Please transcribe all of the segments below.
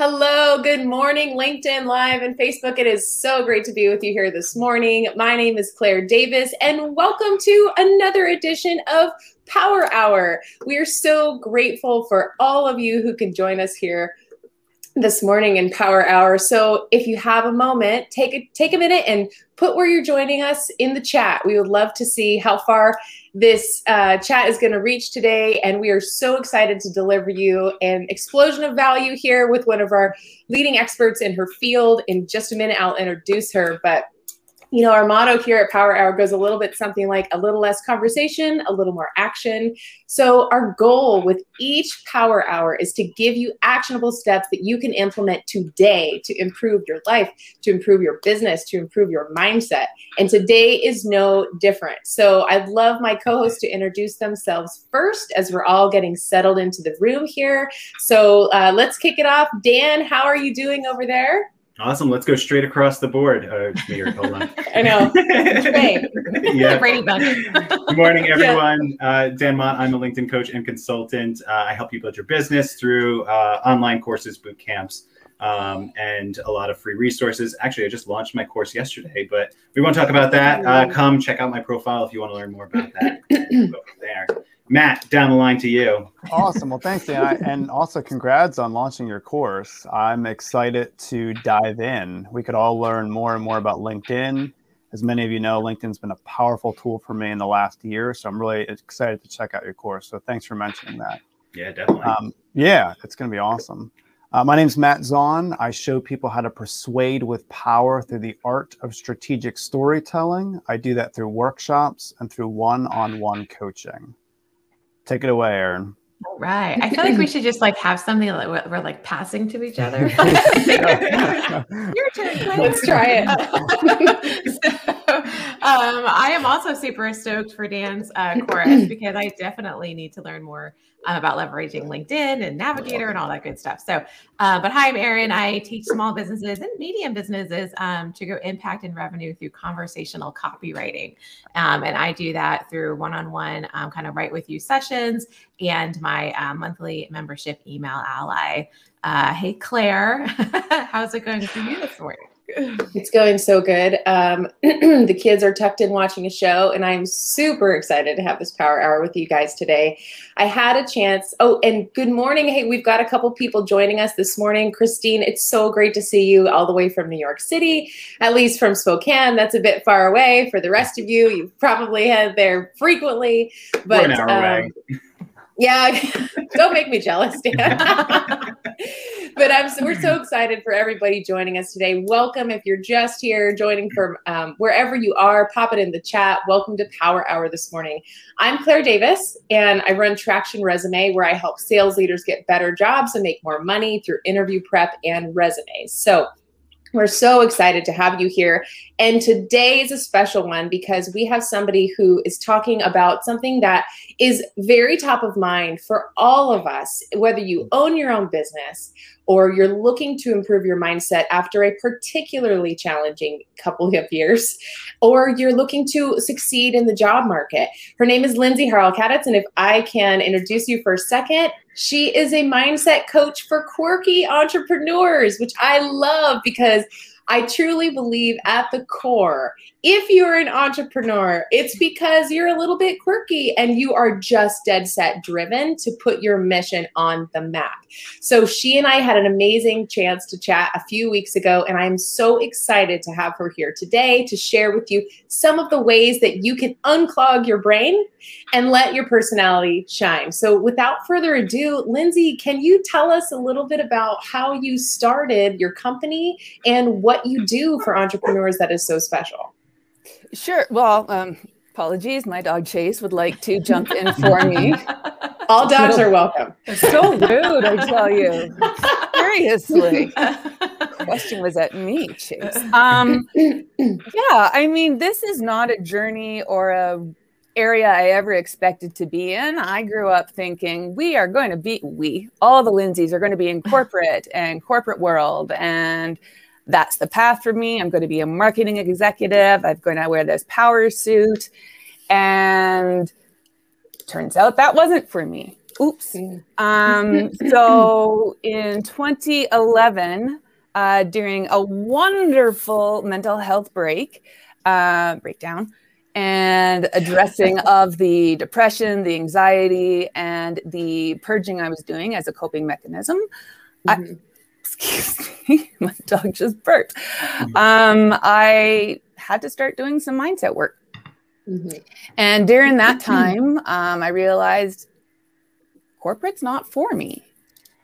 Hello, good morning, LinkedIn Live and Facebook. It is so great to be with you here this morning. My name is Claire Davis, and welcome to another edition of Power Hour. We are so grateful for all of you who can join us here this morning in Power Hour. So if you have a moment, take a take a minute and put where you're joining us in the chat. We would love to see how far this uh, chat is going to reach today. And we are so excited to deliver you an explosion of value here with one of our leading experts in her field. In just a minute, I'll introduce her. But you know, our motto here at Power Hour goes a little bit something like a little less conversation, a little more action. So, our goal with each Power Hour is to give you actionable steps that you can implement today to improve your life, to improve your business, to improve your mindset. And today is no different. So, I'd love my co hosts to introduce themselves first as we're all getting settled into the room here. So, uh, let's kick it off. Dan, how are you doing over there? Awesome. Let's go straight across the board. Uh, here, hold on. I know. yeah. Good morning, everyone. Yeah. Uh, Dan Mott. I'm a LinkedIn coach and consultant. Uh, I help you build your business through uh, online courses, boot camps, um, and a lot of free resources. Actually, I just launched my course yesterday, but we won't talk about that. Uh, come check out my profile if you want to learn more about that. there. Matt, down the line to you. Awesome. Well, thanks, Dan. and also, congrats on launching your course. I'm excited to dive in. We could all learn more and more about LinkedIn. As many of you know, LinkedIn's been a powerful tool for me in the last year. So I'm really excited to check out your course. So thanks for mentioning that. Yeah, definitely. Um, yeah, it's going to be awesome. Uh, my name is Matt Zahn. I show people how to persuade with power through the art of strategic storytelling. I do that through workshops and through one on one coaching. Take it away, Erin. All right. I feel like we should just like have something that we're, we're like passing to each other. Your turn. Let's try it. um, I am also super stoked for Dan's uh, chorus because I definitely need to learn more um, about leveraging LinkedIn and Navigator and all that good stuff. So, uh, but hi, I'm Erin. I teach small businesses and medium businesses um, to grow impact and revenue through conversational copywriting. Um, and I do that through one on one kind of write with you sessions and my uh, monthly membership email ally. Uh, hey, Claire, how's it going for you this morning? It's going so good. Um, the kids are tucked in watching a show, and I'm super excited to have this power hour with you guys today. I had a chance. Oh, and good morning. Hey, we've got a couple people joining us this morning. Christine, it's so great to see you all the way from New York City, at least from Spokane. That's a bit far away. For the rest of you, you've probably had there frequently, but. We're an hour um, away. Yeah, don't make me jealous, Dan. but I'm so, we're so excited for everybody joining us today. Welcome if you're just here joining from um, wherever you are. Pop it in the chat. Welcome to Power Hour this morning. I'm Claire Davis, and I run Traction Resume, where I help sales leaders get better jobs and make more money through interview prep and resumes. So we're so excited to have you here. And today is a special one because we have somebody who is talking about something that is very top of mind for all of us, whether you own your own business or you're looking to improve your mindset after a particularly challenging couple of years, or you're looking to succeed in the job market. Her name is Lindsay Harrell-Kaditz, and if I can introduce you for a second, she is a mindset coach for quirky entrepreneurs, which I love because I truly believe at the core, if you're an entrepreneur, it's because you're a little bit quirky and you are just dead set driven to put your mission on the map. So she and I had an amazing chance to chat a few weeks ago, and I'm so excited to have her here today to share with you some of the ways that you can unclog your brain and let your personality shine. So without further ado, Lindsay, can you tell us a little bit about how you started your company and what you do for entrepreneurs that is so special? Sure. Well, um, apologies. My dog Chase would like to jump in for me. All dogs are welcome. So rude, I tell you. Seriously. Question was at me, Chase. Um, yeah, I mean, this is not a journey or a area I ever expected to be in. I grew up thinking we are going to be we all the Lindsays are going to be in corporate and corporate world and that's the path for me. I'm going to be a marketing executive. I'm going to wear this power suit. And turns out that wasn't for me. Oops. Um, so in 2011, uh, during a wonderful mental health break, uh, breakdown, and addressing of the depression, the anxiety, and the purging I was doing as a coping mechanism. Mm-hmm. I, excuse me, my dog just burped. Um, I had to start doing some mindset work. Mm-hmm. And during that time, um, I realized corporate's not for me.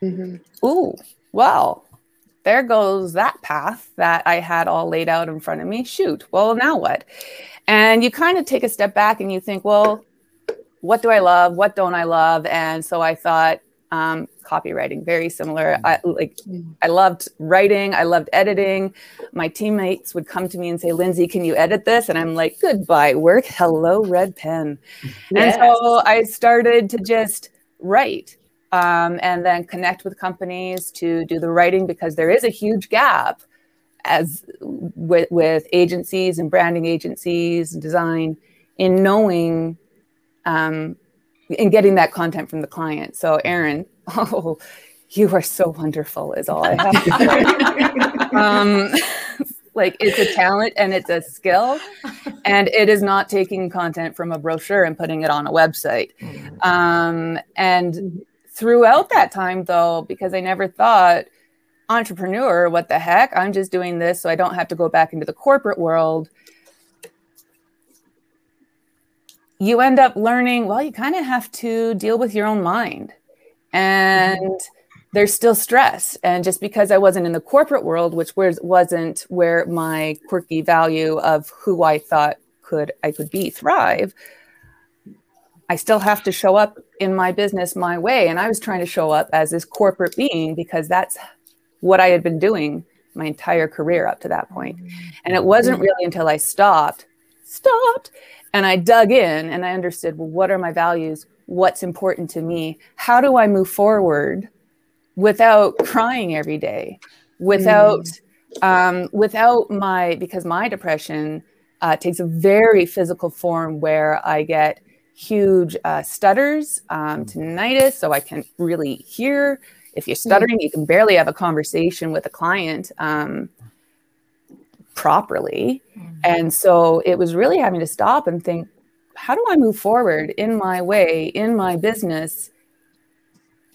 Mm-hmm. Ooh, well, there goes that path that I had all laid out in front of me. Shoot, well, now what? And you kind of take a step back and you think, well, what do I love? What don't I love? And so I thought, um, copywriting, very similar. I like, I loved writing. I loved editing. My teammates would come to me and say, "Lindsay, can you edit this?" And I'm like, "Goodbye, work. Hello, red pen." Yes. And so I started to just write um, and then connect with companies to do the writing because there is a huge gap as with, with agencies and branding agencies and design in knowing um, in getting that content from the client. So Erin, oh, you are so wonderful is all I have to say. um, like it's a talent and it's a skill and it is not taking content from a brochure and putting it on a website mm-hmm. um, and throughout that time though because i never thought entrepreneur what the heck i'm just doing this so i don't have to go back into the corporate world you end up learning well you kind of have to deal with your own mind and mm-hmm there's still stress. And just because I wasn't in the corporate world, which was, wasn't where my quirky value of who I thought could I could be thrive, I still have to show up in my business my way. And I was trying to show up as this corporate being because that's what I had been doing my entire career up to that point. And it wasn't really until I stopped, stopped, and I dug in and I understood well, what are my values? What's important to me? How do I move forward? without crying every day, without mm. um, without my because my depression uh, takes a very physical form where I get huge uh, stutters, um, tinnitus, so I can really hear. If you're stuttering, mm. you can barely have a conversation with a client um, properly. Mm. And so it was really having to stop and think, how do I move forward in my way, in my business?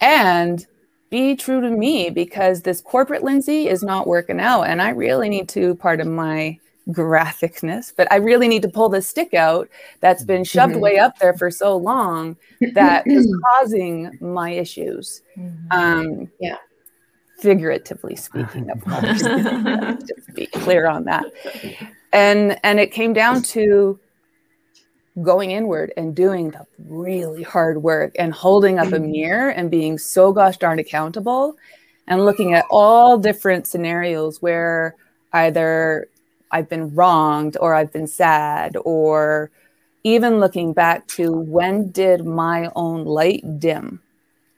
And be true to me because this corporate Lindsay is not working out. And I really need to, pardon my graphicness, but I really need to pull the stick out that's been shoved mm-hmm. way up there for so long that is causing my issues. Mm-hmm. Um, yeah. Figuratively speaking, of course, to be clear on that. And and it came down to going inward and doing the really hard work and holding up a mirror and being so gosh darn accountable and looking at all different scenarios where either I've been wronged or I've been sad or even looking back to when did my own light dim?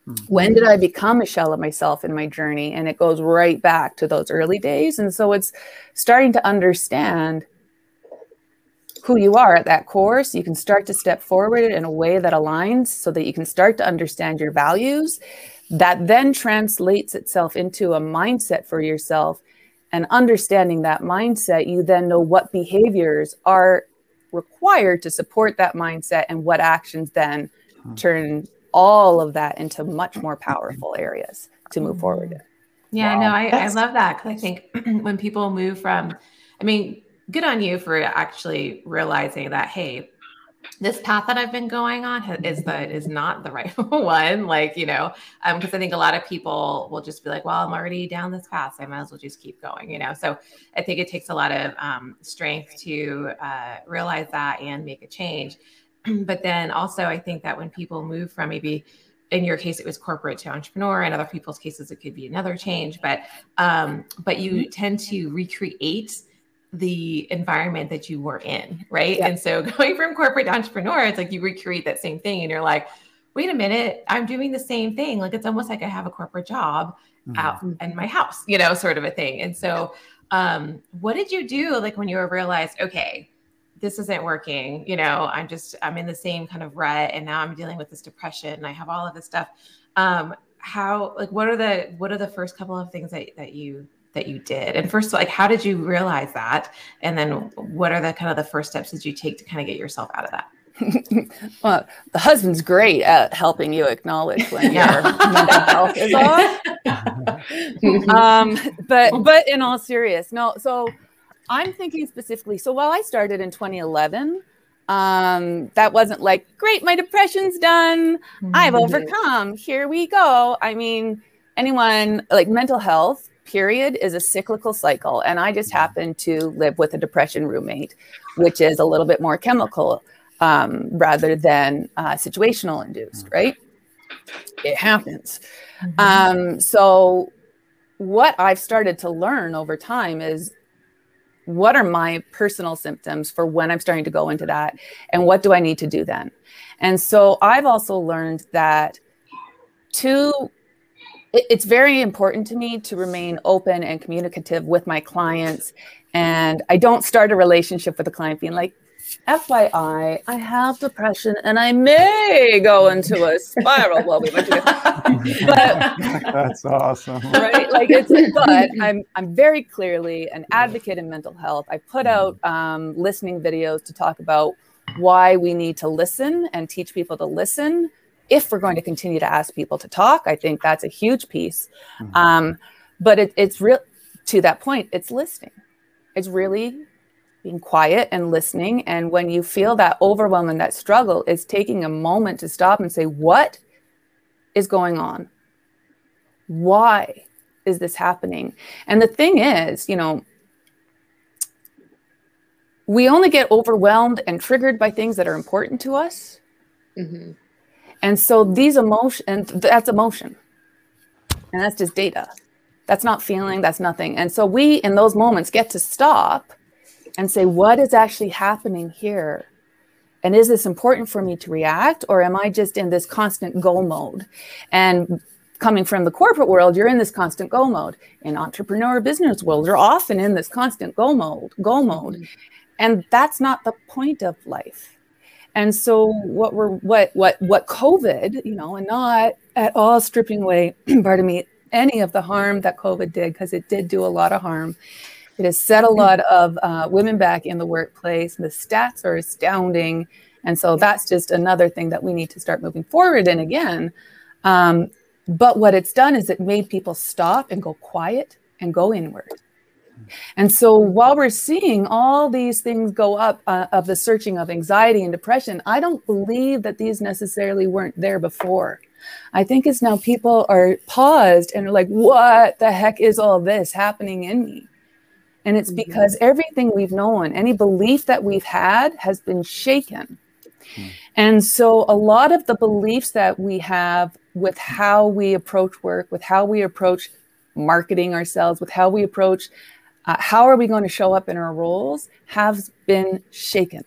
Mm-hmm. When did I become a shell of myself in my journey? And it goes right back to those early days. And so it's starting to understand who you are at that course, you can start to step forward in a way that aligns so that you can start to understand your values. That then translates itself into a mindset for yourself. And understanding that mindset, you then know what behaviors are required to support that mindset and what actions then turn all of that into much more powerful areas to move forward in. Yeah, wow. no, I, I love that because I think when people move from, I mean, good on you for actually realizing that hey this path that I've been going on is the is not the right one. Like, you know, um, because I think a lot of people will just be like, well, I'm already down this path. So I might as well just keep going, you know. So I think it takes a lot of um, strength to uh, realize that and make a change. but then also I think that when people move from maybe in your case it was corporate to entrepreneur in other people's cases it could be another change but um but you mm-hmm. tend to recreate the environment that you were in, right? Yeah. And so going from corporate to entrepreneur, it's like you recreate that same thing and you're like, wait a minute, I'm doing the same thing. Like it's almost like I have a corporate job mm-hmm. out in my house, you know, sort of a thing. And so um, what did you do like when you realized, okay, this isn't working. You know, I'm just I'm in the same kind of rut, and now I'm dealing with this depression, and I have all of this stuff. Um, how like what are the what are the first couple of things that that you that you did? And first, like, how did you realize that? And then, what are the kind of the first steps that you take to kind of get yourself out of that? well, the husband's great at helping you acknowledge when your mental health is off. um, but but in all serious, no. So I'm thinking specifically. So while I started in 2011, um, that wasn't like great. My depression's done. I've mm-hmm. overcome. Here we go. I mean, anyone like mental health period is a cyclical cycle and i just happen to live with a depression roommate which is a little bit more chemical um, rather than uh, situational induced, mm. right? It happens. Mm-hmm. Um, so, what I've started to learn over time is what are my personal symptoms for when I'm starting to go into that, and what do I need to do then? And so, I've also learned that to it's very important to me to remain open and communicative with my clients and i don't start a relationship with a client being like FYI, I have depression and I may go into a spiral while we went to but that's awesome. Right? Like it's but I'm I'm very clearly an advocate in mental health. I put out um, listening videos to talk about why we need to listen and teach people to listen if we're going to continue to ask people to talk. I think that's a huge piece. Mm-hmm. Um, but it, it's real to that point, it's listening. It's really being quiet and listening. And when you feel that overwhelm and that struggle, is taking a moment to stop and say, What is going on? Why is this happening? And the thing is, you know, we only get overwhelmed and triggered by things that are important to us. Mm-hmm. And so these emotions, that's emotion. And that's just data. That's not feeling, that's nothing. And so we, in those moments, get to stop and say, what is actually happening here? And is this important for me to react, or am I just in this constant go mode? And coming from the corporate world, you're in this constant go mode. In entrepreneur business world, you're often in this constant go mode, go mode. Mm-hmm. And that's not the point of life. And so what we're what what what COVID, you know, and not at all stripping away, pardon me, any of the harm that COVID did, because it did do a lot of harm, it has set a lot of uh, women back in the workplace. The stats are astounding. And so that's just another thing that we need to start moving forward in again. Um, but what it's done is it made people stop and go quiet and go inward. And so while we're seeing all these things go up uh, of the searching of anxiety and depression, I don't believe that these necessarily weren't there before. I think it's now people are paused and are like, what the heck is all this happening in me? And it's mm-hmm. because everything we've known, any belief that we've had, has been shaken. Mm. And so, a lot of the beliefs that we have with how we approach work, with how we approach marketing ourselves, with how we approach uh, how are we going to show up in our roles, have been shaken.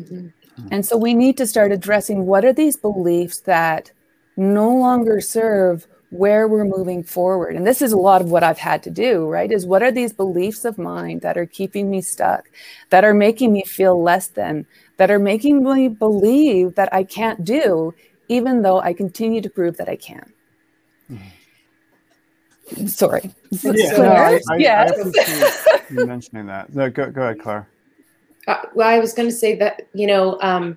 Mm-hmm. And so, we need to start addressing what are these beliefs that no longer serve where we're moving forward. And this is a lot of what I've had to do, right? Is what are these beliefs of mine that are keeping me stuck, that are making me feel less than, that are making me believe that I can't do, even though I continue to prove that I can. Mm-hmm. Sorry. Yeah, no, I, I, yes. I you mentioning that. No, go, go ahead, Claire. Uh, well, I was going to say that, you know, um,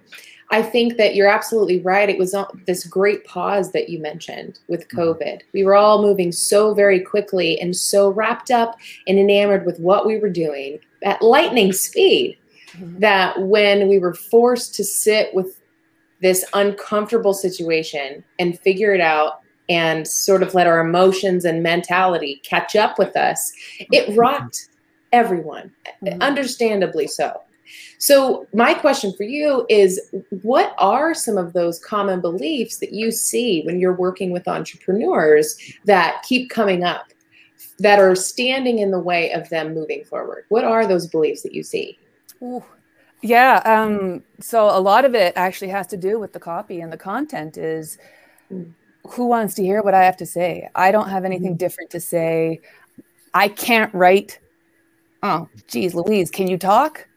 I think that you're absolutely right. It was this great pause that you mentioned with mm-hmm. COVID. We were all moving so very quickly and so wrapped up and enamored with what we were doing at lightning speed mm-hmm. that when we were forced to sit with this uncomfortable situation and figure it out and sort of let our emotions and mentality catch up with us, it mm-hmm. rocked everyone, understandably so. So, my question for you is what are some of those common beliefs that you see when you're working with entrepreneurs that keep coming up that are standing in the way of them moving forward? What are those beliefs that you see? Ooh. Yeah, um, so a lot of it actually has to do with the copy and the content is mm. who wants to hear what I have to say? I don't have anything mm-hmm. different to say. I can't write. Oh, geez, Louise, can you talk?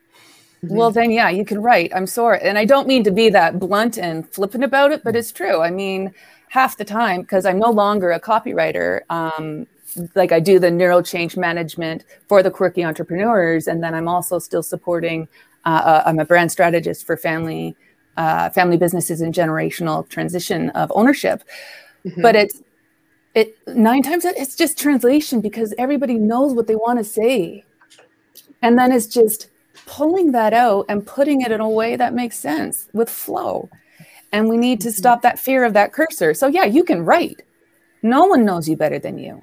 Mm-hmm. Well, then, yeah, you can write. I'm sorry. And I don't mean to be that blunt and flippant about it, but it's true. I mean, half the time, because I'm no longer a copywriter, um, like I do the neural change management for the quirky entrepreneurs. And then I'm also still supporting, uh, uh, I'm a brand strategist for family. Uh, family businesses and generational transition of ownership, mm-hmm. but it's it nine times it's just translation because everybody knows what they want to say, and then it's just pulling that out and putting it in a way that makes sense with flow. And we need to mm-hmm. stop that fear of that cursor. So, yeah, you can write. No one knows you better than you.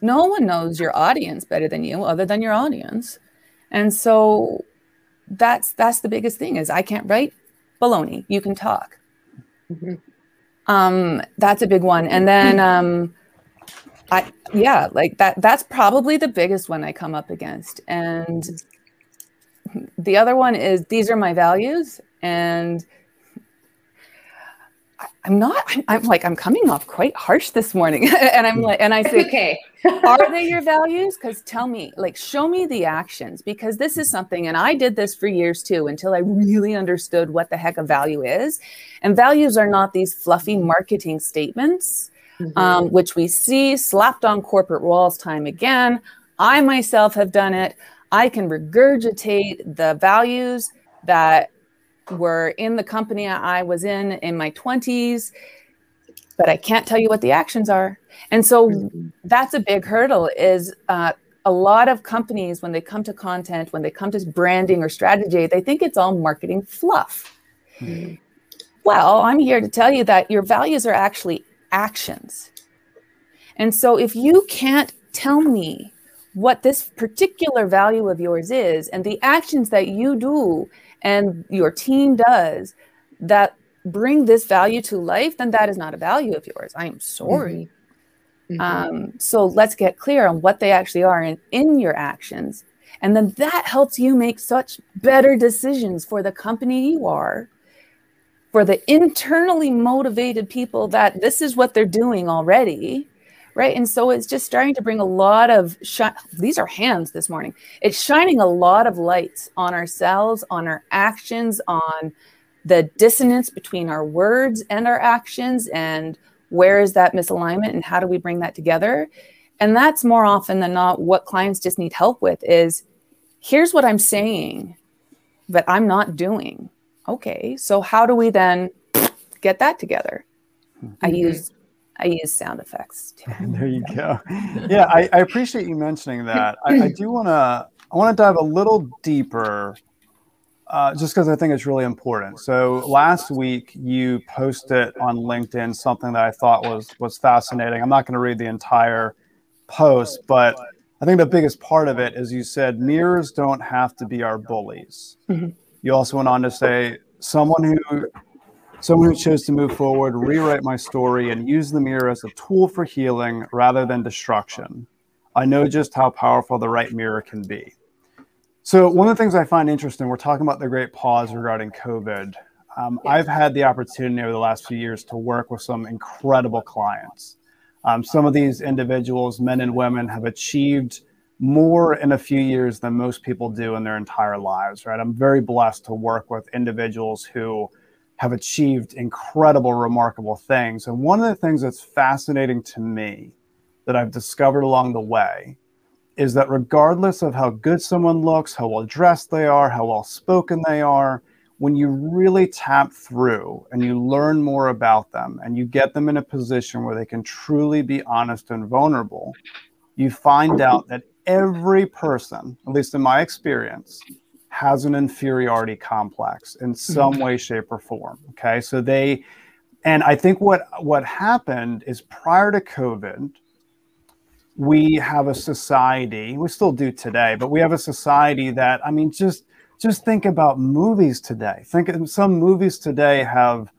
No one knows your audience better than you other than your audience. And so that's that's the biggest thing is I can't write baloney. You can talk. Mm-hmm. Um, that's a big one. And then um, I yeah, like that that's probably the biggest one I come up against. And the other one is these are my values and I'm not, I'm, I'm, like, I'm coming off quite harsh this morning. and I'm like, and I say, okay, are they your values? Because tell me, like, show me the actions because this is something, and I did this for years too until I really understood what the heck a value is. And values are not these fluffy marketing statements, mm-hmm. um, which we see slapped on corporate walls time again. I myself have done it. I can regurgitate the values that were in the company I was in in my 20s, but I can't tell you what the actions are. And so mm-hmm. that's a big hurdle is uh, a lot of companies, when they come to content, when they come to branding or strategy, they think it's all marketing fluff. Mm-hmm. Well, I'm here to tell you that your values are actually actions. And so if you can't tell me what this particular value of yours is and the actions that you do and your team does that bring this value to life, then that is not a value of yours. I am sorry. Mm-hmm. mm-hmm. Um, so let's get clear on what they actually are in, in your actions. And then that helps you make such better decisions for the company you are, for the internally motivated people that this is what they're doing already right? And so it's just starting to bring a lot of shi- these are hands this morning. It's shining a lot of lights on ourselves, on our actions, on the dissonance between our words and our actions, and where is that misalignment, and how do we bring that together? And that's more often than not what clients just need help with is here's what I'm saying, but I'm not doing. Okay, so how do we then get that together? Mm-hmm. I use I use sound effects. there you go. Yeah, I, I appreciate you mentioning that. I, I do want to I want to dive a little deeper, uh, just because I think it's really important. So last week you posted on LinkedIn something that I thought was was fascinating. I'm not going to read the entire post, but I think the biggest part of it is you said mirrors don't have to be our bullies. Mm-hmm. You also went on to say someone who Someone who chose to move forward, rewrite my story, and use the mirror as a tool for healing rather than destruction. I know just how powerful the right mirror can be. So, one of the things I find interesting, we're talking about the great pause regarding COVID. Um, I've had the opportunity over the last few years to work with some incredible clients. Um, some of these individuals, men and women, have achieved more in a few years than most people do in their entire lives, right? I'm very blessed to work with individuals who have achieved incredible, remarkable things. And one of the things that's fascinating to me that I've discovered along the way is that regardless of how good someone looks, how well dressed they are, how well spoken they are, when you really tap through and you learn more about them and you get them in a position where they can truly be honest and vulnerable, you find out that every person, at least in my experience, has an inferiority complex in some mm-hmm. way shape or form okay? So they and i think what what happened is prior to covid we have a society we still do today but we have a society that i mean just just think about movies today. Think some movies today have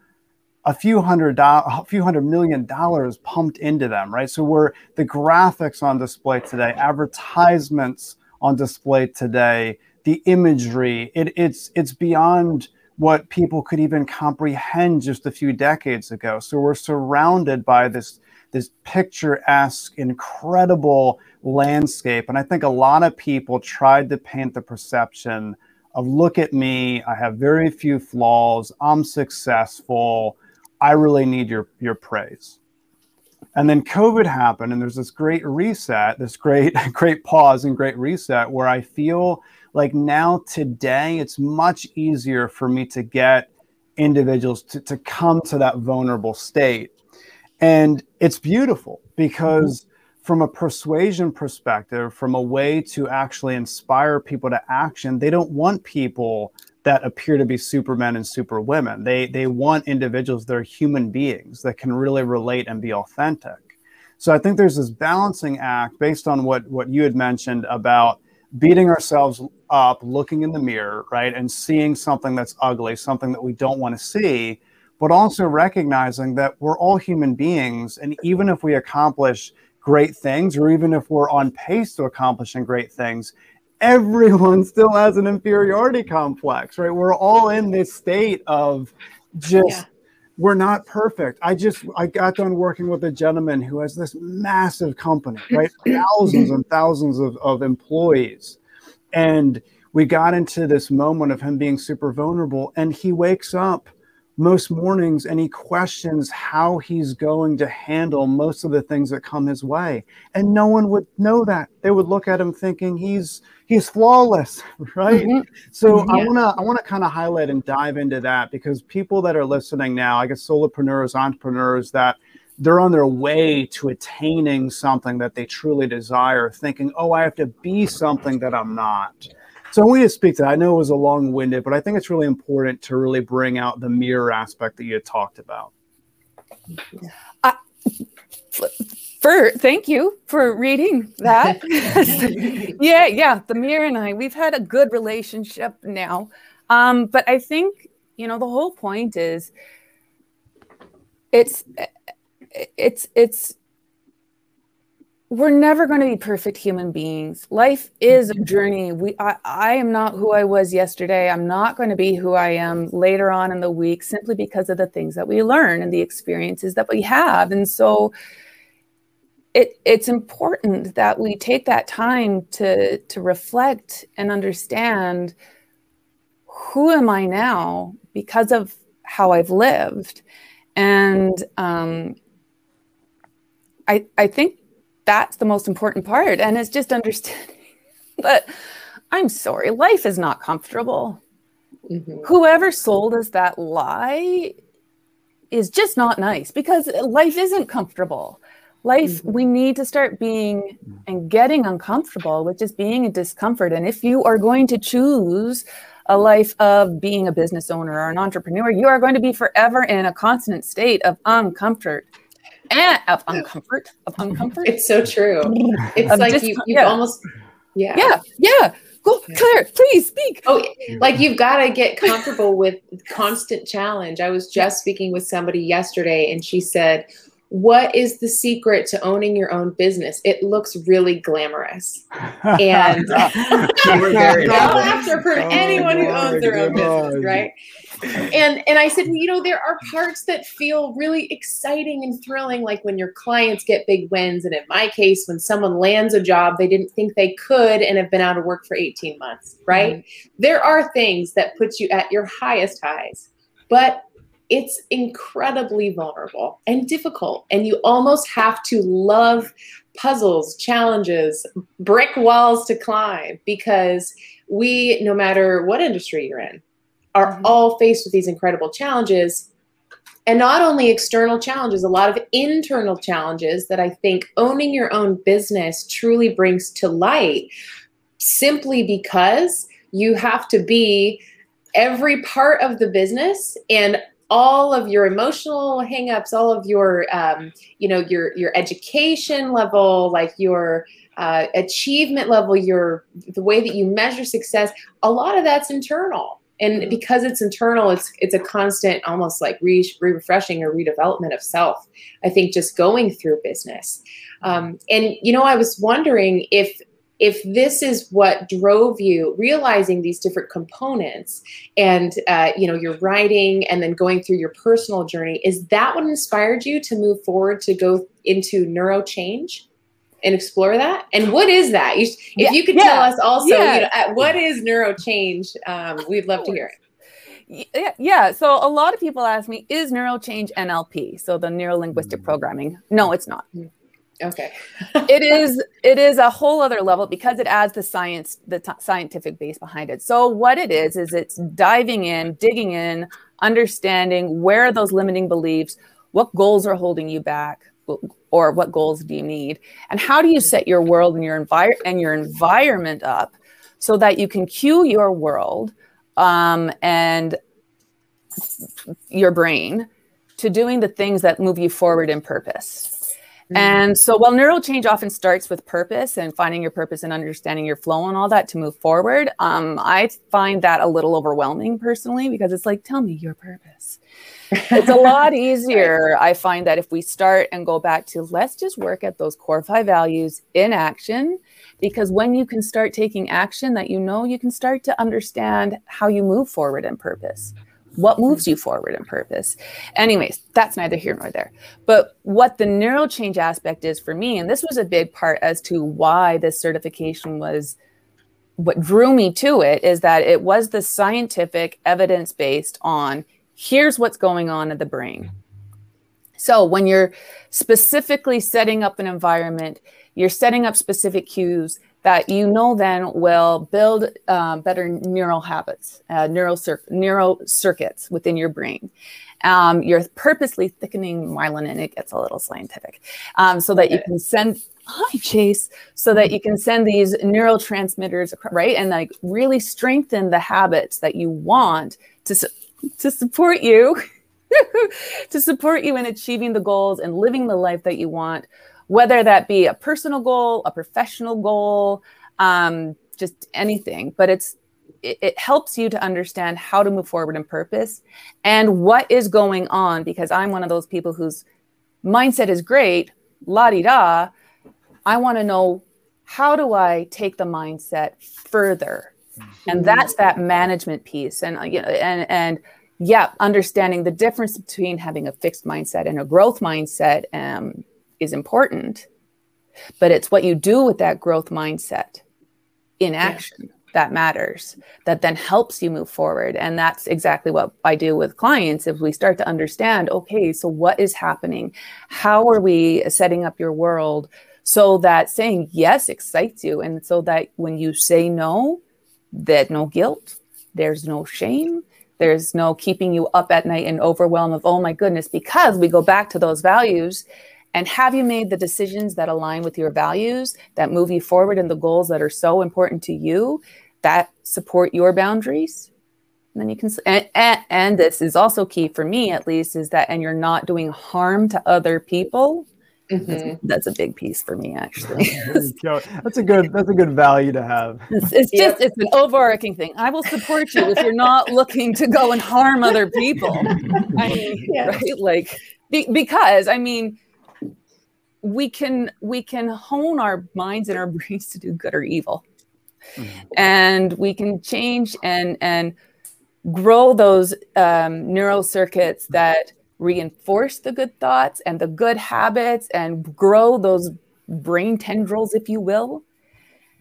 a few hundred do- a few hundred million dollars pumped into them right? So we're the graphics on display today advertisements on display today the imagery. It, it's it's beyond what people could even comprehend just a few decades ago. So we're surrounded by this this picturesque, incredible landscape, and I think a lot of people tried to paint the perception of look at me, I have very few flaws, I'm successful, I really need your your praise. And then COVID happened, and there's this great reset, this great, great pause and great reset where I feel like now today it's much easier for me to get individuals to, to come to that vulnerable state. And it's beautiful because from a persuasion perspective, from a way to actually inspire people to action, they don't want people that appear to be supermen and superwomen. They they want individuals that are human beings that can really relate and be authentic. So I think there's this balancing act based on what what you had mentioned about beating ourselves up, looking in the mirror, right, and seeing something that's ugly, something that we don't want to see, but also recognizing that we're all human beings, and even if we accomplish great things, or even if we're on pace to accomplishing great things, everyone still has an inferiority complex, right? We're all in this state of just yeah. We're not perfect. I just I got done working with a gentleman who has this massive company, right? thousands and thousands of, of employees. And we got into this moment of him being super vulnerable and he wakes up most mornings and he questions how he's going to handle most of the things that come his way and no one would know that they would look at him thinking he's he's flawless right mm-hmm. so yeah. i want to i want to kind of highlight and dive into that because people that are listening now i guess solopreneurs entrepreneurs that they're on their way to attaining something that they truly desire thinking oh i have to be something that i'm not so I want you to speak to that. I know it was a long winded, but I think it's really important to really bring out the mirror aspect that you had talked about. Uh, for thank you for reading that. yeah, yeah. The mirror and I, we've had a good relationship now. Um, but I think, you know, the whole point is it's it's it's we're never going to be perfect human beings. Life is a journey. We I, I am not who I was yesterday. I'm not going to be who I am later on in the week simply because of the things that we learn and the experiences that we have. And so it it's important that we take that time to to reflect and understand who am I now because of how I've lived. And um I I think that's the most important part. And it's just understanding that I'm sorry, life is not comfortable. Mm-hmm. Whoever sold us that lie is just not nice because life isn't comfortable. Life, mm-hmm. we need to start being and getting uncomfortable with just being in discomfort. And if you are going to choose a life of being a business owner or an entrepreneur, you are going to be forever in a constant state of uncomfort and of uncomfort of uncomfort. It's so true. It's like dis- you you yeah. almost yeah. Yeah yeah. Go claire please speak. Oh like you've got to get comfortable with constant challenge. I was just speaking with somebody yesterday and she said what is the secret to owning your own business? It looks really glamorous. And laughter for oh, anyone who owns their own business, right? And and I said, well, you know, there are parts that feel really exciting and thrilling, like when your clients get big wins. And in my case, when someone lands a job they didn't think they could and have been out of work for 18 months, right? Mm-hmm. There are things that put you at your highest highs. But it's incredibly vulnerable and difficult. And you almost have to love puzzles, challenges, brick walls to climb because we, no matter what industry you're in, are mm-hmm. all faced with these incredible challenges. And not only external challenges, a lot of internal challenges that I think owning your own business truly brings to light simply because you have to be every part of the business and all of your emotional hangups, all of your, um, you know, your your education level, like your uh, achievement level, your the way that you measure success. A lot of that's internal, and mm-hmm. because it's internal, it's it's a constant, almost like re- refreshing or redevelopment of self. I think just going through business, um, and you know, I was wondering if if this is what drove you realizing these different components and uh, you know your writing and then going through your personal journey is that what inspired you to move forward to go into neuro change and explore that? And what is that? You, if Yeah, you could yeah, tell us also, yeah. you know, at what is neuro change? Um, we'd love to hear it. Yeah, yeah. So a lot of people ask me, is neural change NLP? So the neuro Mm. linguistic programming. No, it's not. Okay. it is it is a whole other level because it adds the science the t- scientific base behind it so what it is is it's diving in digging in understanding where are those limiting beliefs what goals are holding you back or what goals do you need and how do you set your world and your environment and your environment up so that you can cue your world um, and your brain to doing the things that move you forward in purpose and so while neural change often starts with purpose and finding your purpose and understanding your flow and all that to move forward, um, I find that a little overwhelming personally because it's like, tell me your purpose. It's a lot easier. I find that if we start and go back to let's just work at those core five values in action, because when you can start taking action that you know, you can start to understand how you move forward in purpose what moves you forward in purpose. Anyways that's neither here nor there. But what the neural change aspect is for me and this was a big part as to why this certification was what drew me to it is that it was the scientific evidence based on here's what's going on in the brain. So when you're specifically setting up an environment you're setting up specific cues that you know then will build uh, better neural habits, uh, neural, cir- neural circuits within your brain. Um, you're purposely thickening myelin, and it gets a little scientific, um, so that you can send. Hi, Chase. So that you can send these neurotransmitters, right, and like really strengthen the habits that you want to su- to support you, to support you in achieving the goals and living the life that you want whether that be a personal goal, a professional goal, um, just anything. But it's it, it, helps you to understand how to move forward in purpose and what is going on. Because I'm one of those people whose mindset is great, la di da. I want to know how do I take the mindset further, and that's that management piece. And you know, and and yeah, understanding the difference between having a fixed mindset and a growth mindset. Um, is important, but it's what you do with that growth mindset in action yeah. that matters, that then helps you move forward. And that's exactly what I do with clients. If we start to understand, okay, so what is happening? How are we setting up your world so that saying yes excites you? And so that when you say no, that no guilt, there's no shame, there's no keeping you up at night and overwhelm of, oh my goodness, because we go back to those values and have you made the decisions that align with your values, that move you forward and the goals that are so important to you, that support your boundaries? And then you can, and, and, and this is also key for me at least, is that, and you're not doing harm to other people. Mm-hmm. That's, that's, a big piece for me, actually. that's a good. That's a good value to have. It's, it's just it's an overarching thing. I will support you if you're not looking to go and harm other people. I mean, yes. right? Like be, because I mean, we can we can hone our minds and our brains to do good or evil mm-hmm. and we can change and and grow those um, neural circuits that reinforce the good thoughts and the good habits and grow those brain tendrils if you will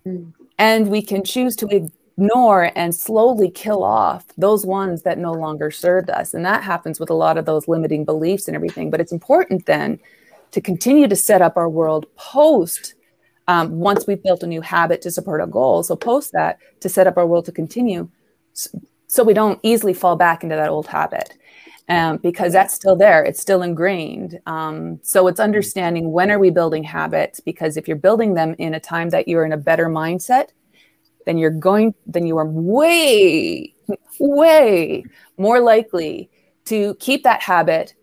mm-hmm. and we can choose to ignore and slowly kill off those ones that no longer served us and that happens with a lot of those limiting beliefs and everything but it's important then to continue to set up our world post um, once we've built a new habit to support a goal. So post that to set up our world to continue, so we don't easily fall back into that old habit. Um, because that's still there it's still ingrained um, so it's understanding when are we building habits because if you're building them in a time that you're in a better mindset then you're going then you are way way more likely to keep that habit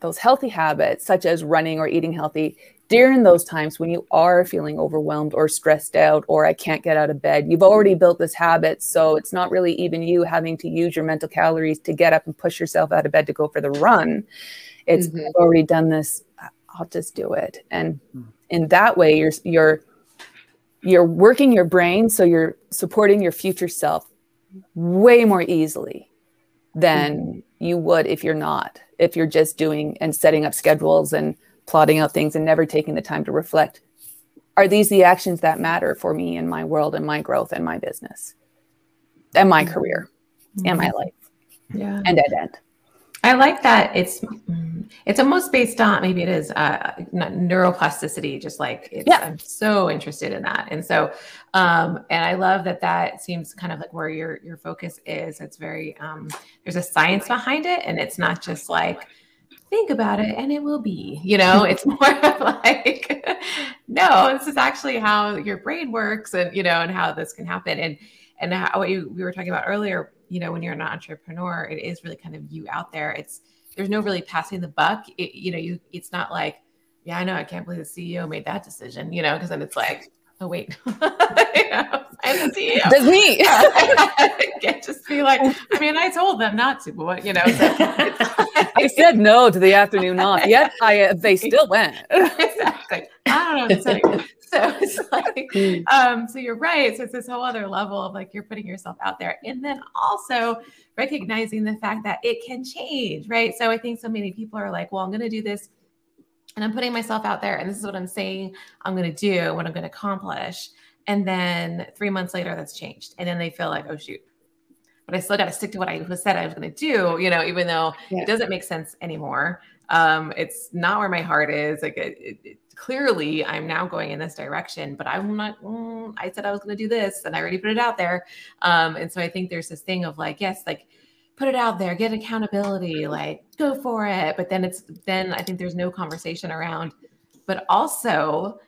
those healthy habits, such as running or eating healthy, during those times when you are feeling overwhelmed or stressed out or I can't get out of bed, you've already built this habit. So it's not really even you having to use your mental calories to get up and push yourself out of bed to go for the run. It's mm-hmm. already done this. I'll just do it. And in that way, you're you're you're working your brain so you're supporting your future self way more easily than mm-hmm. you would if you're not if you're just doing and setting up schedules and plotting out things and never taking the time to reflect are these the actions that matter for me in my world and my growth and my business and my career mm-hmm. and my life? Yeah. And at end. I like that it's it's almost based on maybe it is uh, neuroplasticity. Just like yeah, I'm so interested in that, and so um, and I love that that seems kind of like where your your focus is. It's very um, there's a science behind it, and it's not just like think about it and it will be you know it's more like no this is actually how your brain works and you know and how this can happen and and how, what you we were talking about earlier you know when you're an entrepreneur it is really kind of you out there. It's there's no really passing the buck. It, you know you it's not like yeah i know i can't believe the ceo made that decision you know because then it's like oh wait. You know, i'm ceo that's me. Can't just be like i mean i told them not to but you know so i said no to the afternoon off. Yet i uh, they still went. Exactly. I don't know so it's like um so you're right. So it's this whole other level of like you're putting yourself out there. And then also recognizing the fact that it can change right? So i think so many people are like well i'm going to do this and i'm putting myself out there and this is what i'm saying i'm going to do what i'm going to accomplish. And then three months later that's changed. And then they feel like oh shoot. But i still got to stick to what i said i was going to do you know even though yeah. it doesn't make sense anymore. Um it's not where my heart is. Like it, it, clearly I'm now going in this direction, but I'm not, mm, I said I was going to do this and I already put it out there. Um, and so I think there's this thing of like, yes, like put it out there, get accountability, like go for it. But then it's, then I think there's no conversation around, but also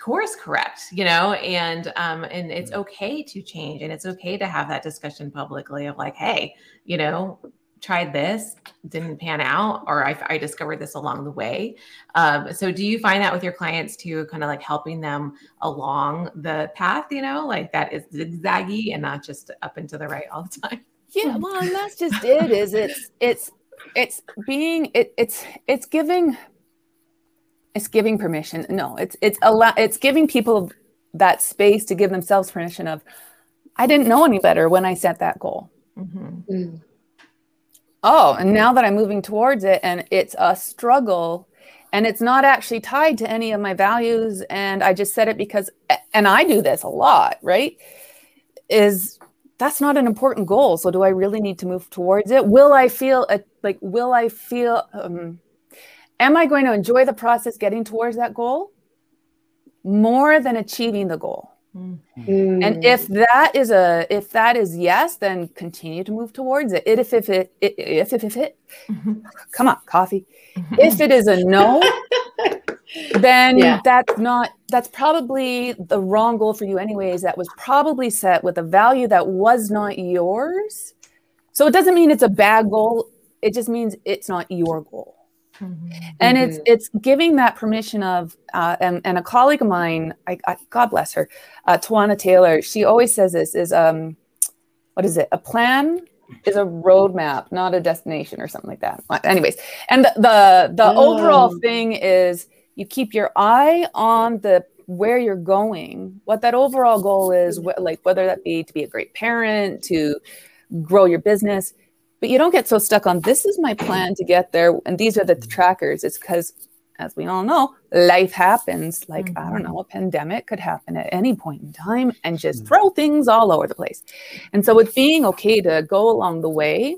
course correct, you know, and, um, and it's mm-hmm. okay to change and it's okay to have that discussion publicly of like, Hey, you know, tried this, didn't pan out, or I, I discovered this along the way. Um, so, do you find that with your clients too, kind of like helping them along the path, you know, like that is zigzaggy and not just up and to the right all the time? Yeah, well, and that's just it. Is it's it's it's being it, it's it's giving it's giving permission. No, it's it's allow it's giving people that space to give themselves permission of I didn't know any better when I set that goal. Mm-hmm. Mm oh, and now that I'm moving towards it and it's a struggle and it's not actually tied to any of my values and I just said it because and I do this a lot, right? Is that's not an important goal. So do I really need to move towards it? Will I feel a, like will I feel um, am I going to enjoy the process getting towards that goal more than achieving the goal? Mm. And if that is a if that is yes, then continue to move towards it. If if it if if if it mm-hmm. come on, coffee. Mm-hmm. If it is a no, then yeah. that's not that's probably the wrong goal for you anyways. That was probably set with a value that was not yours. So it doesn't mean it's a bad goal. It just means it's not your goal. Mm-hmm. And mm-hmm. it's it's giving that permission of uh, and, and a colleague of mine, I, I, God bless her, uh, Tawana Taylor. She always says this is um, what is it? A plan is a roadmap, not a destination or something like that. Anyways, and the the, the oh. overall thing is you keep your eye on the where you're going, what that overall goal is, wh- like whether that be to be a great parent, to grow your business. But you don't get so stuck on this is my plan to get there and these are the trackers. It's because as we all know life happens. Like mm-hmm. i don't know a pandemic could happen at any point in time and just mm. throw things all over the place. And so it's being okay to go along the way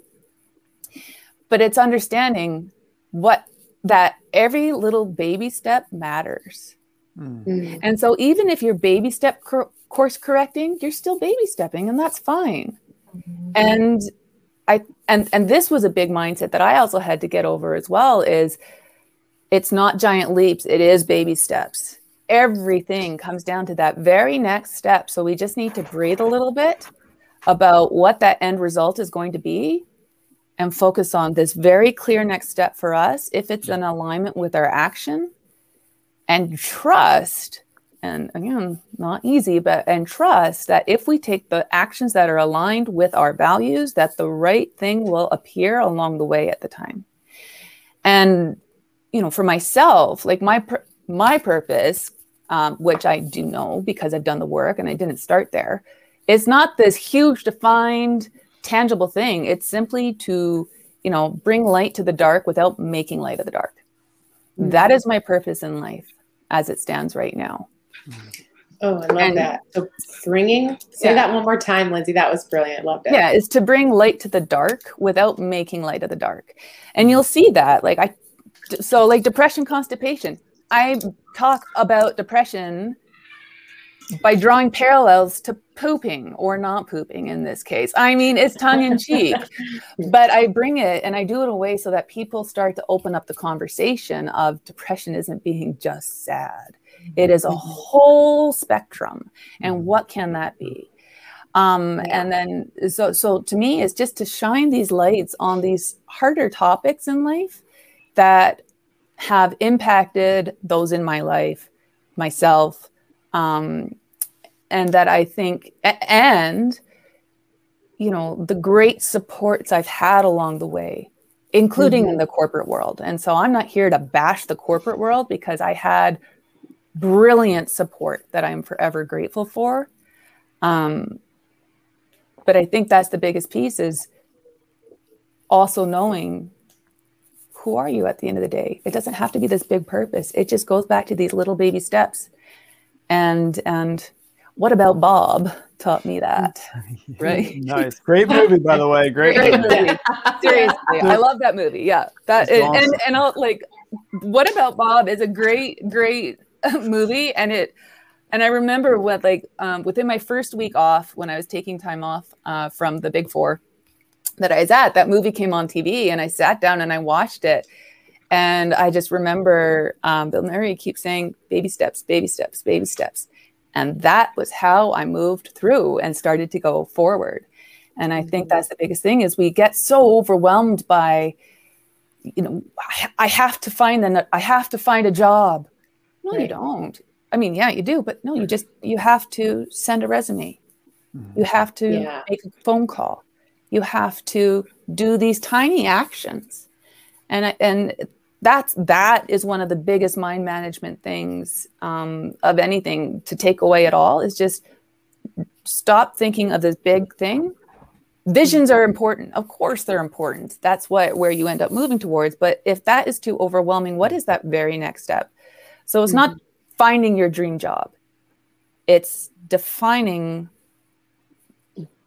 but it's understanding what that every little baby step matters mm. and so even if you're baby step cor- course correcting you're still baby stepping and that's fine mm-hmm. and I and and this was a big mindset that I also had to get over as well is it's not giant leaps, it is baby steps. Everything comes down to that very next step. So we just need to breathe a little bit about what that end result is going to be and focus on this very clear next step for us. If it's in alignment with our action and trust and again not easy but and trust that if we take the actions that are aligned with our values that the right thing will appear along the way at the time. And you know for myself like my my purpose um, which i do know because i've done the work and i didn't start there it's not this huge defined tangible thing it's simply to you know bring light to the dark without making light of the dark mm-hmm. that is my purpose in life as it stands right now Oh, I love and, that. So bringing, say yeah. that one more time, Lindsay. That was brilliant. Loved it. Yeah, is to bring light to the dark without making light of the dark. And you'll see that. Like I, so like depression, constipation. I talk about depression by drawing parallels to pooping or not pooping in this case. I mean, it's tongue in cheek, but I bring it and I do it in a way so that people start to open up the conversation of depression isn't being just sad. It is a mm-hmm. whole spectrum. And mm-hmm. what can that be? Um, and then so so to me it's just to shine these lights on these harder topics in life that have impacted those in my life, myself, um, and that I think, and you know, the great supports I've had along the way, including mm-hmm. in the corporate world. And so I'm not here to bash the corporate world because I had brilliant support that I'm forever grateful for. Um, but I think that's the biggest piece is also knowing who are you at the end of the day. It doesn't have to be this big purpose. It just goes back to these little baby steps. And and what about Bob taught me that. Right. nice. Great movie, by the way. Great, Great movie. movie. Seriously. I love that movie. Yeah. That and, awesome. and, and I'll, like what about Bob is a great, great movie. And it and I remember what like um, within my first week off when I was taking time off uh, from the big four that I was at, that movie came on TV and I sat down and I watched it. And I just remember um, Bill Murray keeps saying, baby steps, baby steps, baby steps. And that was how I moved through and started to go forward. And I think that's the biggest thing is we get so overwhelmed by, you know, I have to find an, I have to find a job. No, right. you don't. I mean, yeah, you do, but no, you just you have to send a resume. Mm-hmm. You have to yeah. make a phone call. You have to do these tiny actions. And and that's that is one of the biggest mind management things um, of anything to take away at all is just stop thinking of this big thing. Visions are important. Of course they're important. That's what where you end up moving towards. But if that is too overwhelming what is that very next step? So it's mm-hmm. not finding your dream job. It's defining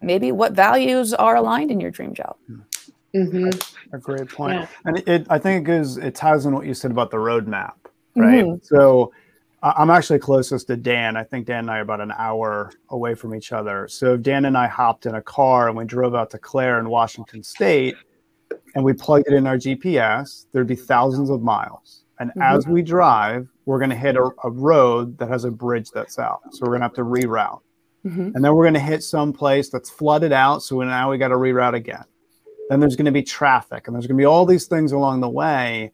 maybe what values are aligned in your dream job. Hmm. Mm-hmm. A great point. Yeah. And it, I think it goes, it ties in what you said about the roadmap, right? Mm-hmm. So I'm actually closest to Dan. I think Dan and I are about an hour away from each other. So if Dan and I hopped in a car and we drove out to Clare in Washington State and we plugged it in our GPS, there'd be thousands of miles. And mm-hmm. as we drive, we're going to hit a, a, road that has a bridge that's out. So we're going to have to reroute. Mm-hmm. And then we're going to hit some place that's flooded out. So now we got to reroute again then there's going to be traffic and there's going to be all these things along the way.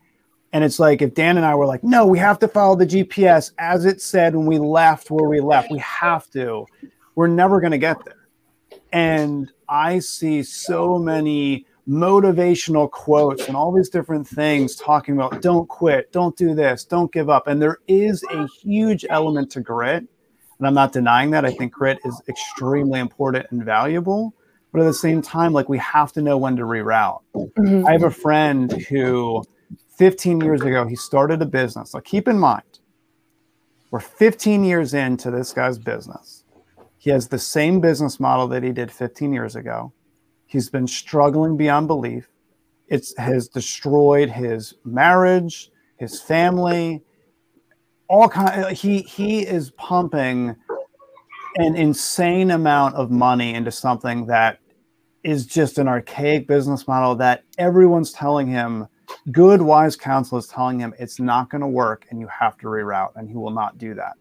And it's like if dan and i were like no we have to follow the gps as it said when we left where we left we have to we're never going to get there. And i see so many motivational quotes and all these different things talking about don't quit don't do this don't give up. And there is a huge element to grit and i'm not denying that. I think grit is extremely important and valuable but at the same time like we have to know when to reroute. Mm-hmm. i have a friend who 15 years ago he started a business. Like keep in mind we're 15 years into this guy's business. He has the same business model that he did 15 years ago. He's been struggling beyond belief. It has destroyed his marriage his family all kind he he is pumping an insane amount of money into something that is just an archaic business model that everyone's telling him good wise counsel is telling him it's not going to work and you have to reroute and he will not do that.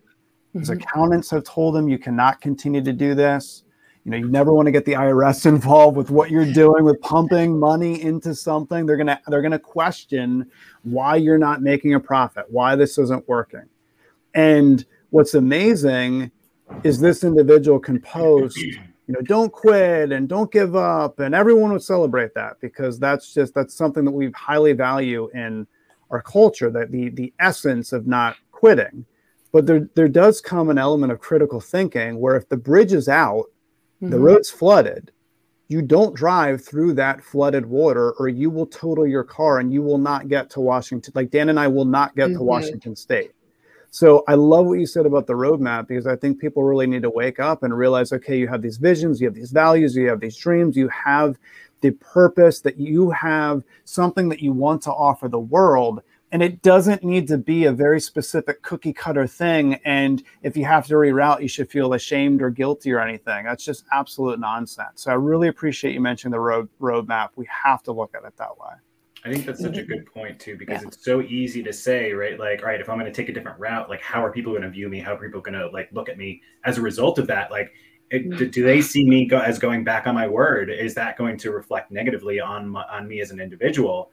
Mm-hmm. his accountants have told him you cannot continue to do this. You know you never want to get the irs involved with what you're doing with pumping money into something. They're to they're going to question why you're not making a profit why this isn't working. And what's amazing is this individual can post you know, don't quit and don't give up. And everyone would celebrate that because that's just that's something that we highly value in our culture, that the the essence of not quitting. But there there does come an element of critical thinking where if the bridge is out, mm-hmm. the road's flooded, you don't drive through that flooded water or you will total your car and you will not get to Washington. Like Dan and I will not get mm-hmm. to Washington State. So I love what you said about the roadmap because I think people really need to wake up and realize okay, you have these visions, you have these values, you have these dreams, you have the purpose that you have something that you want to offer the world. And it doesn't need to be a very specific cookie cutter thing. And if you have to reroute you should feel ashamed or guilty or anything. That's just absolute nonsense. So i really appreciate you mentioning the road roadmap. We have to look at it that way I think that's such a mm-hmm. good point too, because yeah. it's so easy to say, right? Like, all right, if I'm going to take a different route, like, how are people going to view me? How are people going to like look at me as a result of that? Like, it, do, do, they mm-hmm. see me go, as going back on my word? Is that going to reflect negatively on my, on me as an individual?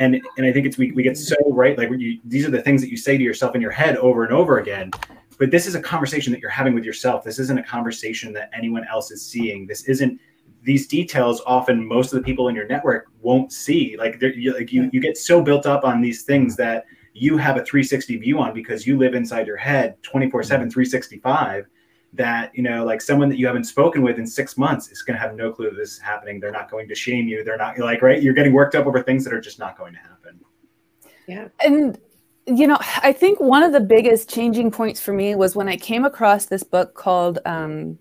And and I think it's we, we get so mm-hmm. right like you, these are the things that you say to yourself in your head over and over again. But this is a conversation that you're having with yourself. This isn't a conversation that anyone else is seeing. This isn't these details often most of the people in your network won't see. Like, you, like you, you get so built up on these things that you have a 360 view on because you live inside your head 24 7 365 that you know like someone that you haven't spoken with in six months is going to have no clue this is happening. They're not going to shame you. They're not like right? You're getting worked up over things that are just not going to happen. Yeah. And you know i think one of the biggest changing points for me was when i came across this book called um,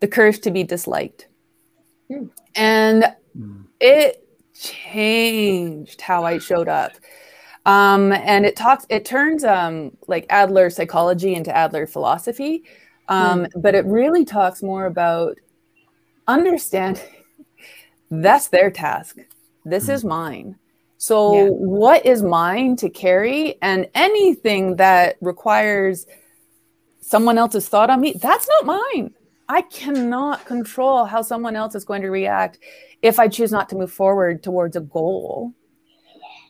the courage to be disliked. And mm. it changed how i showed up um, and it talks it turns um, like adler psychology into adler philosophy um, mm. But it really talks more about understanding that's their task. This mm. is mine. So, yeah. what is mine to carry? And anything that requires someone else's thought on me, that's not mine. I cannot control how someone else is going to react if I choose not to move forward towards a goal.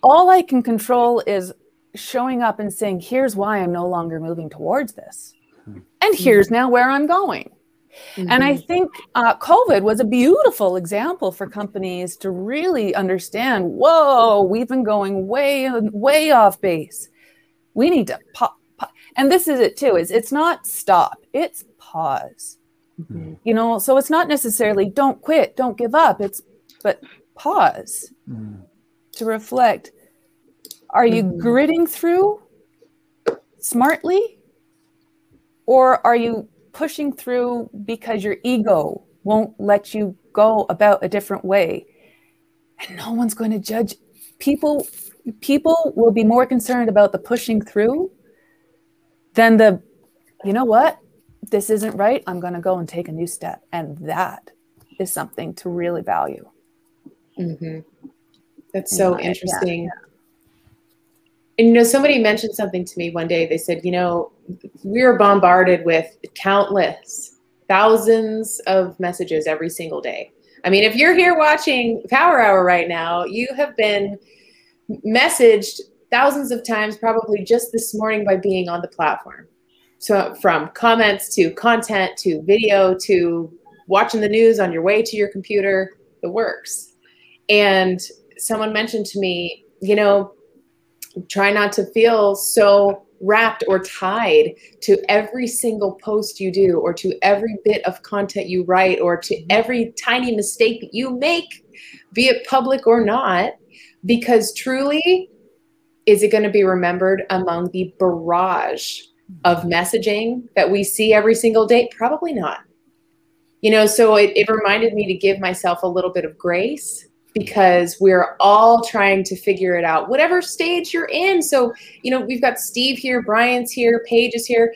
All I can control is showing up and saying, here's why I'm no longer moving towards this and here's now where I'm going. Mm-hmm. And I mm-hmm. think uh, COVID was a beautiful example for companies to really understand whoa, we've been going way, way off base. We need to pop. pop. And this is it too is it's not stop, it's pause. Mm-hmm. You know, so it's not necessarily don't quit, don't give up. It's but pause mm-hmm. to reflect. Are you mm-hmm. gritting through smartly or are you pushing through because your ego won't let you go about a different way? And no one's going to judge. People people will be more concerned about the pushing through than the you know what? This isn't right. I'm going to go and take a new step. And that is something to really value. Mm-hmm. That's so yeah, interesting. Yeah. And you know, somebody mentioned something to me one day. They said, you know, we are bombarded with countless thousands of messages every single day. I mean, if you're here watching Power Hour right now, you have been messaged thousands of times, probably just this morning by being on the platform. So, from comments to content to video to watching the news on your way to your computer, the works. And someone mentioned to me, you know, try not to feel so wrapped or tied to every single post you do or to every bit of content you write or to mm-hmm. every tiny mistake that you make be it public or not because truly is it going to be remembered among the barrage of messaging that we see every single day probably not you know so it, it reminded me to give myself a little bit of grace because we're all trying to figure it out, whatever stage you're in. So, you know, we've got Steve here, Brian's here, Paige is here.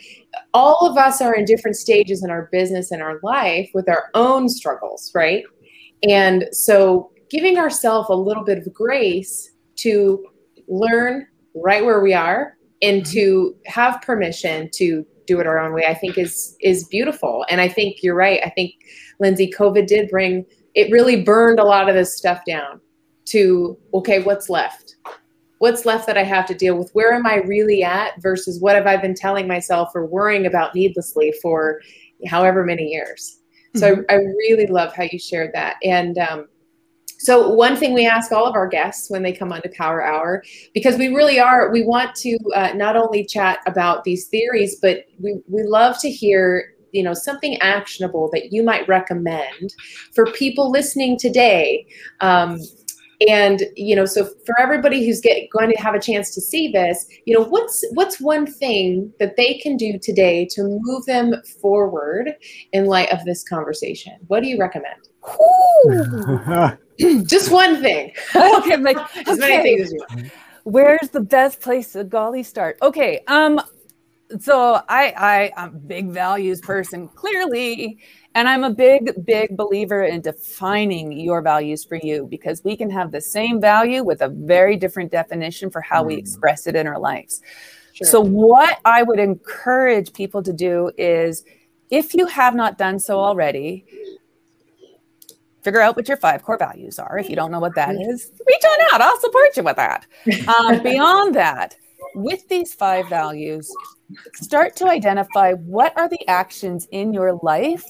All of us are in different stages in our business and our life with our own struggles, right? And so, giving ourselves a little bit of grace to learn right where we are and mm-hmm. to have permission to do it our own way, I think is is beautiful. And I think you're right. I think Lindsay, COVID did bring it really burned a lot of this stuff down to okay what's left what's left that i have to deal with where am i really at versus what have i been telling myself or worrying about needlessly for however many years so mm-hmm. I, I, really love how you shared that and um, so one thing we ask all of our guests when they come onto power hour because we really are we want to uh, not only chat about these theories but we, we love to hear you know something actionable that you might recommend for people listening today. Um, and you know so for everybody who's get, going to have a chance to see this you know what's what's one thing that they can do today to move them forward in light of this conversation? What do you recommend just one thing okay like as many things as you want where's the best place to golly start okay um so i i i'm a big values person clearly and I'm a big, big believer in defining your values for you because we can have the same value with a very different definition for how we mm. express it in our lives. Sure. So, what I would encourage people to do is if you have not done so already, figure out what your five core values are. If you don't know what that mm. reach on out. I'll support you with that. Um, beyond that, with these five values, start to identify what are the actions in your life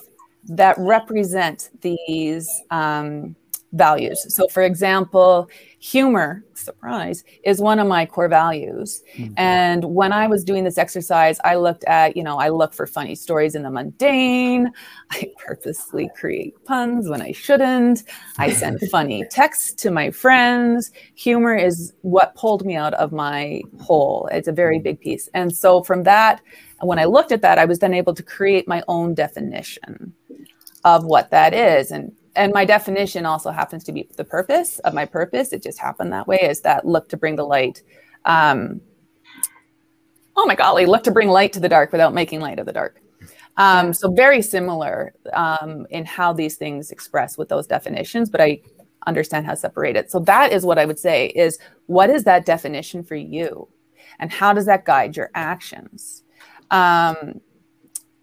that represent these um, values. So, for example, humor, surprise, is one of my core values. Mm-hmm. And when I was doing this exercise, I looked at, you know, I look for funny stories in the mundane. I purposely create puns when I shouldn't. I send funny texts to my friends. Humor is what pulled me out of my hole. It's a very big piece. And so, from that, when I looked at that, I was then able to create my own definition of what that is. And and my definition also happens to be the purpose of my purpose. It just happened that way is that look to bring the light. Um, oh my golly, look to bring light to the dark without making light of the dark. Um, so very similar um, in how these things express with those definitions, but I understand how separated. So that is what I would say is what is that definition for you? And how does that guide your actions? Um,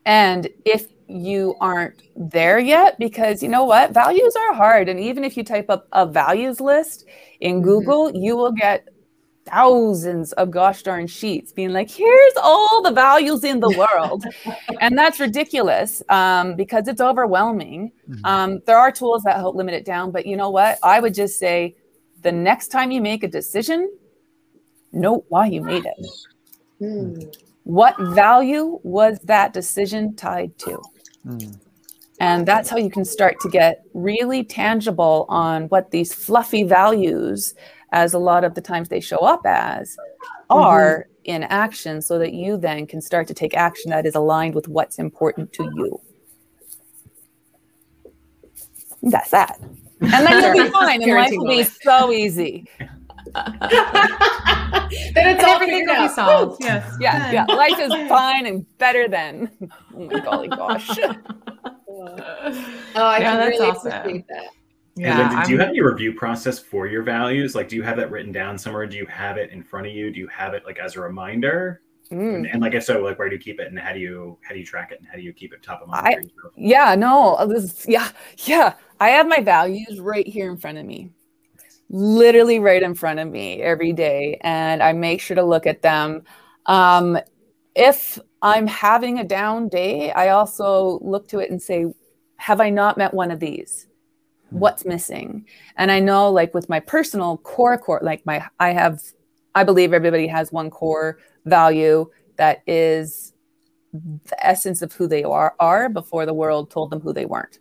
and if you aren't there yet because you know what values are hard and even if you type up a values list in mm-hmm. google mm-hmm. you will get thousands of gosh darn sheets being like here's all the values in the world and that's ridiculous um, because it's overwhelming mm-hmm. um, there are tools that help limit it down but you know what i would just say the next time you make a decision note why you made it mm. what value was that decision tied to Mm. And that's how you can start to get really tangible on what these fluffy values, as a lot of the times they show up as, are mm-hmm. in action so that you then can start to take action that is aligned with what's important to you. That's that. And then you'll be fine and life will be so easy. Then it's all everything will be solved. Yes. Yeah. Yeah. Life is fine and better than. Oh my golly gosh. oh, I yeah, can really awesome. appreciate that. Yeah, and do you have any review process for your values? Like, do you have that written down somewhere? Do you have it in front of you? Do you have it like as a reminder? Mm. And, and, like if so, like where do you keep it, and how do you how do you track it, and how do you keep it top of mind? I, yeah, no, this yeah, yeah. I have my values right here in front of me literally right in front of me every day and I make sure to look at them. Um, if I'm having a down day, I also look to it and say, have I not met one of these? Hmm. What's missing? And I know, like with my personal core, core, like my, I have, I believe everybody has one core value that is the essence of who they are, are before the world told them who they weren't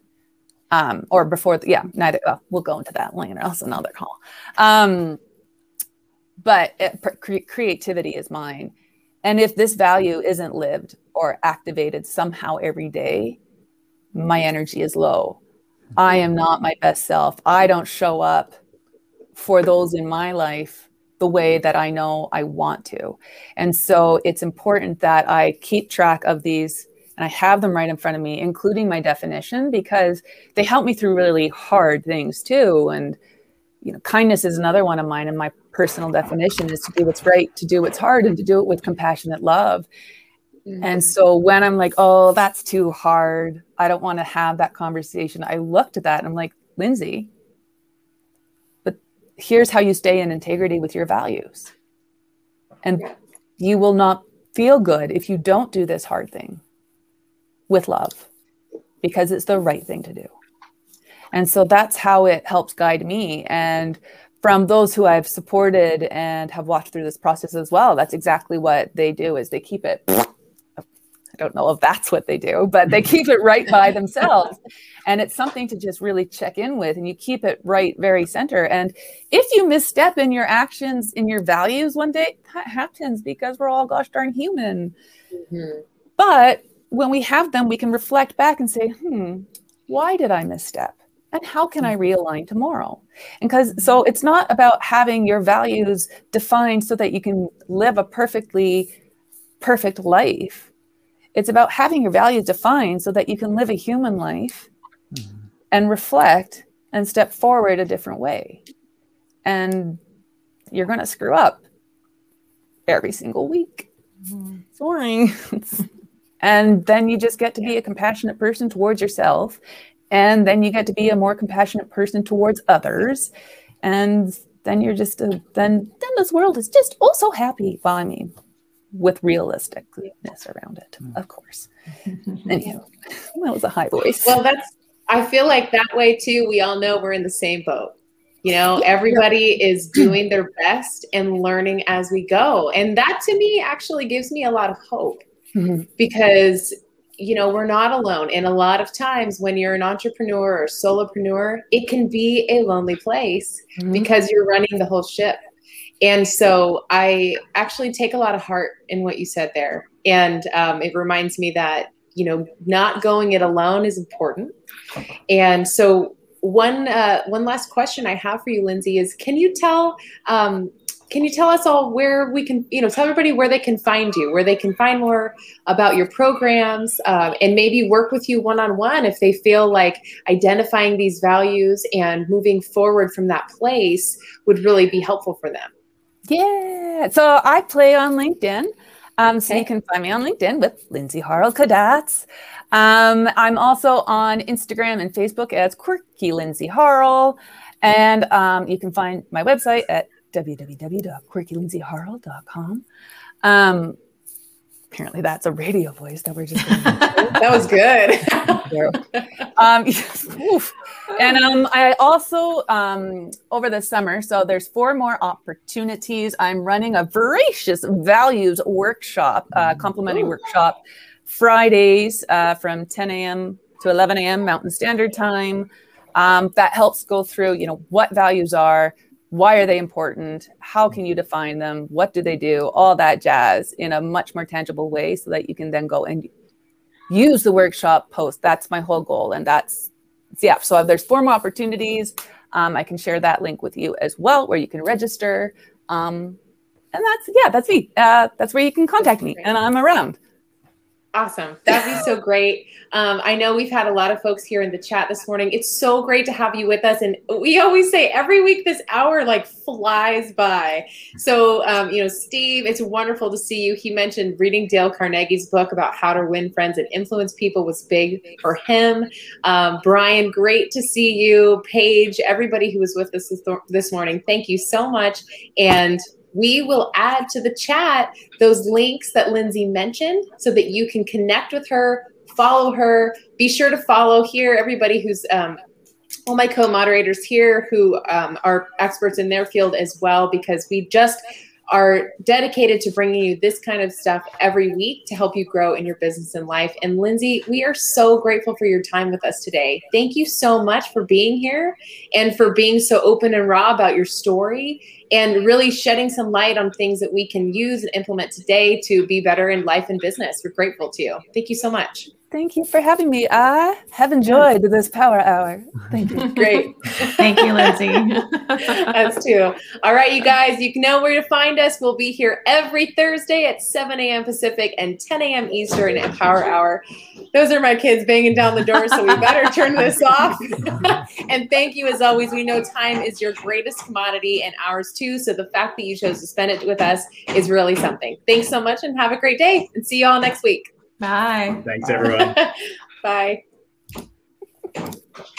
um, or before, the, yeah, neither. Well, we'll go into that later. Else another call. Um, but it, cre- creativity is mine, and if this value isn't lived or activated somehow every day, my energy is low. I am not my best self. I don't show up for those in my life the way that I know I want to. And so it's important that I keep track of these and I have them right in front of me, including my definition, because they help me through really hard things too. And you know, kindness is another one of mine, and my personal definition is to do what's right, to do what's hard, and to do it with compassionate love. Mm-hmm. And so when I'm like, oh, that's too hard, I don't want to have that conversation. I looked at that and I'm like, Lindsay, but here's how you stay in integrity with your values. And you will not feel good if you don't do this hard thing with love because it's the right thing to do. And so that's how it helps guide me. And from those who I've supported and have watched through this process as well, that's exactly what they do is they keep it I don't know if that's what they do, but they keep it right by themselves. And it's something to just really check in with, and you keep it right very center. And if you misstep in your actions, in your values one day, that happens because we're all gosh darn human. Mm-hmm. But when we have them, we can reflect back and say, hmm, why did I misstep? And how can I realign tomorrow? And because so it's not about having your values defined so that you can live a perfectly perfect life. It's about having your values defined so that you can live a human life mm-hmm. and reflect and step forward a different way. And you're going to screw up every single week. Mm-hmm. Sorry. and then you just get to be a compassionate person towards yourself. And then you get to be a more compassionate person towards others. And then you're just a, then then this world is just also happy. Well i mean with realisticness around it hmm. of course. Anyhow that was a high voice. Well that's i feel like that way too. We all know we're in the same boat. You know everybody is doing their best and learning as we go. And that to me actually gives me a lot of hope mm-hmm. because you know, we're not alone. And a lot of times when you're an entrepreneur or solopreneur, it can be a lonely place mm-hmm. because you're running the whole ship. And so I actually take a lot of heart in what you said there. And um, it reminds me that, you know, not going it alone is important. And so one uh, one last question I have for you, Lindsay, is can you tell um, can you tell us all where we can, you know, tell everybody where they can find you, where they can find more about your programs, um, and maybe work with you one on one if they feel like identifying these values and moving forward from that place would really be helpful for them? Yeah. So I play on LinkedIn. Um, so okay. you can find me on LinkedIn with Lindsay Harl Kadatz. Um, I'm also on Instagram and Facebook as Quirky Lindsay Harl. And um, you can find my website at www.quirkylindsayharl.com. Um, apparently that's a radio voice that we're just that was good. Um, and um, i also um, over the summer so there's four more opportunities. I'm running a voracious values workshop uh, complimentary Ooh. workshop fridays uh, from 10 a.m to 11 a.m mountain standard time. Um, that helps go through you know what values are why are they important? How can you define them? What do they do? All that jazz in a much more tangible way so that you can then go and use the workshop post. That's my whole goal and that's yeah so there's four more opportunities um, i can share that link with you as well where you can register. Um, and that's yeah that's me. Uh, that's where you can contact me and i'm around Awesome. That'd be so great. Um, I know we've had a lot of folks here in the chat this morning. It's so great to have you with us. And we always say every week this hour like flies by. So, um, you know, Steve, it's wonderful to see you. He mentioned reading Dale Carnegie's book about how to win friends and influence people was big for him. Um, Brian, great to see you. Paige, everybody who was with us this, this morning, thank you so much. And we will add to the chat those links that Lindsay mentioned so that you can connect with her, follow her. Be sure to follow here everybody who's um, all my co-moderators here who um, are experts in their field as well because we just are dedicated to bringing you this kind of stuff every week to help you grow in your business and life. And Lindsay, we are so grateful for your time with us today. Thank you so much for being here and for being so open and raw about your story and really shedding some light on things that we can use and implement today to be better in life and business. We're grateful to you. Thank you so much. Thank you for having me. I have enjoyed this power hour. Thank you. Great. Thank you, Lindsay. Us too. All right, you guys, you can know where to find us. We'll be here every Thursday at 7 a.m. Pacific and 10 a.m. Eastern at Power Hour. Those are my kids banging down the door, so we better turn this off. and thank you, as always. We know time is your greatest commodity and ours too. So the fact that you chose to spend it with us is really something. Thanks so much and have a great day. And see you all next week. Bye. Thanks, everyone. Bye.